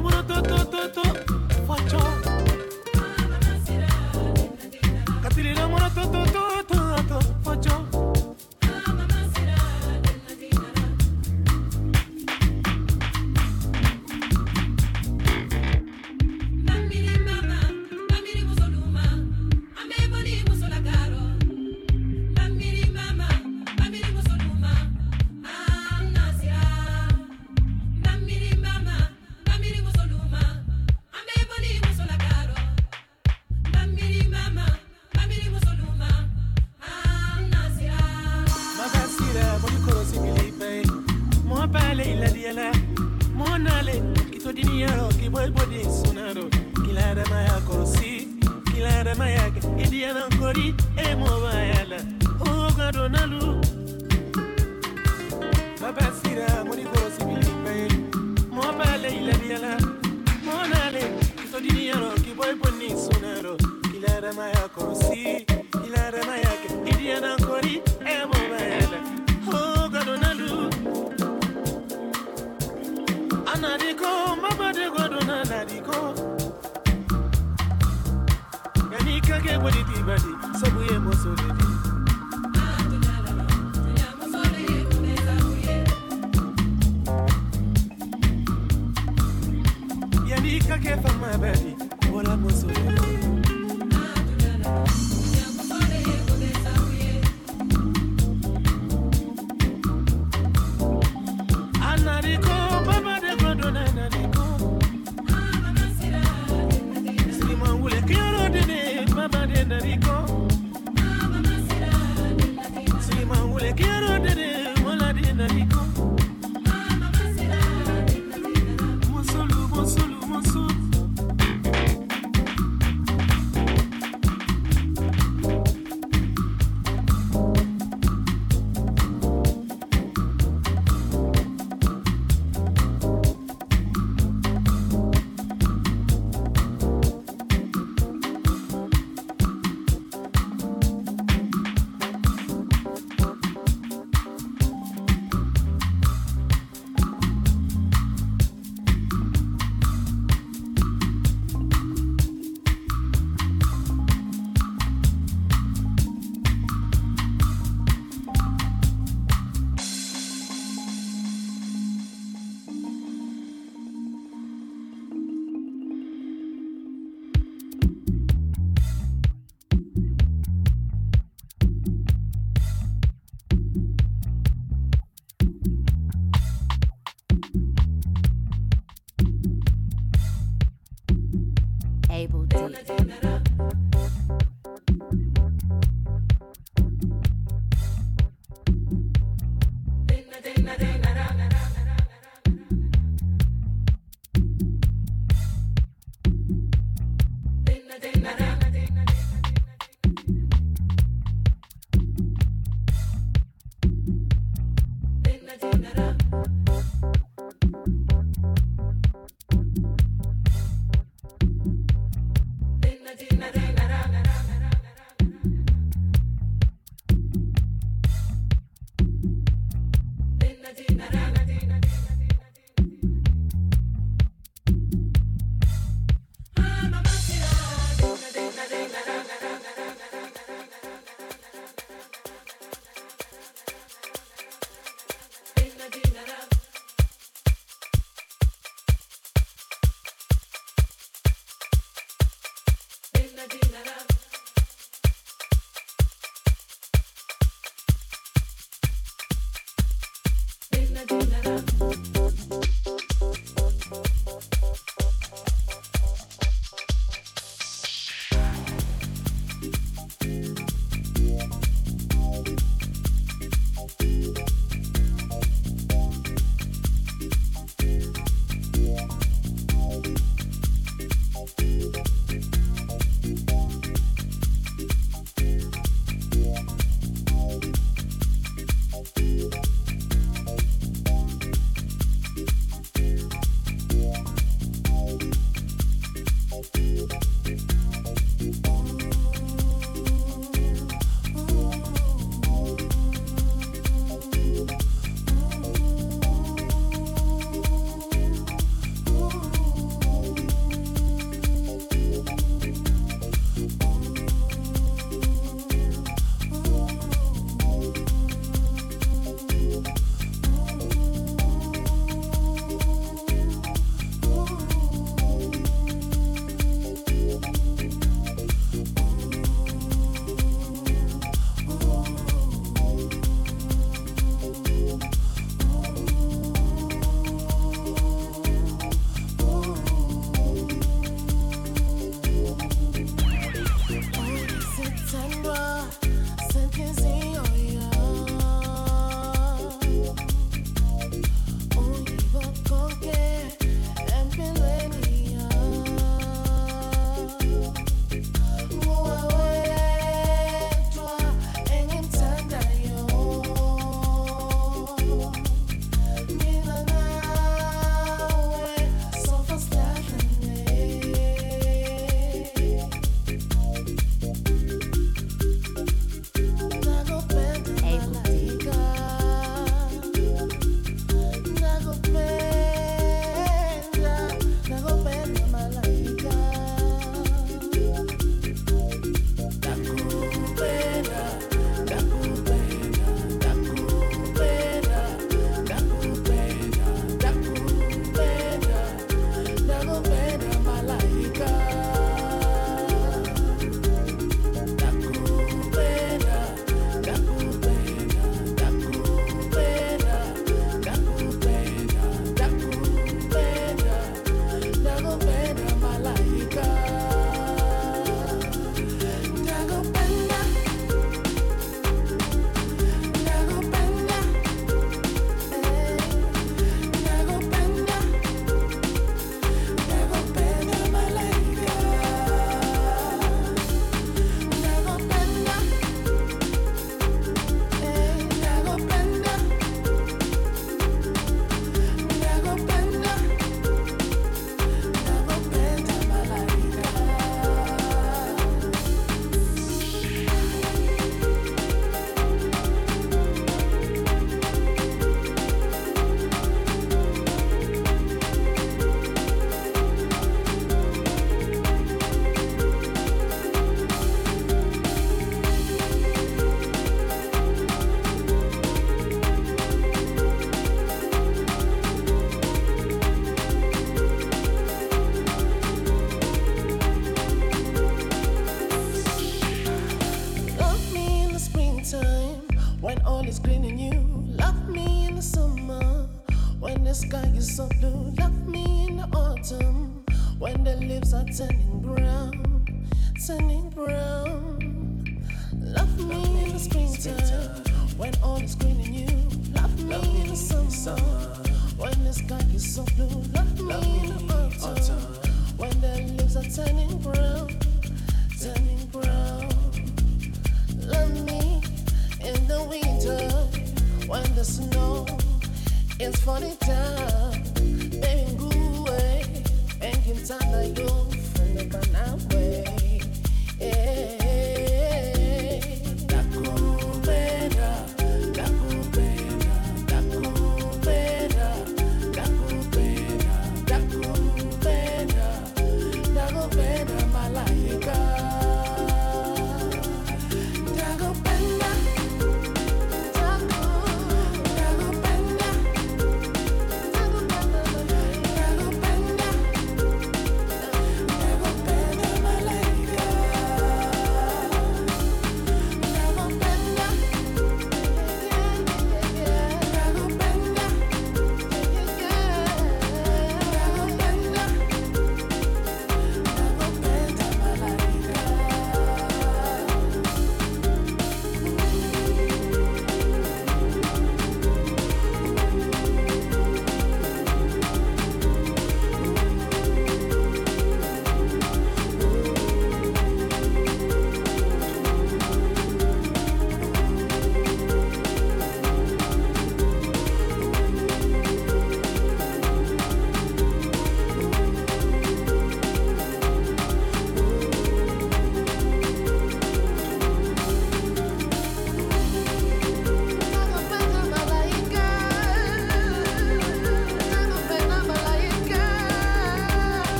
muno to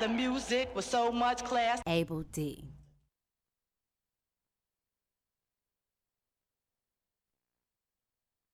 The music was so much class. Able D.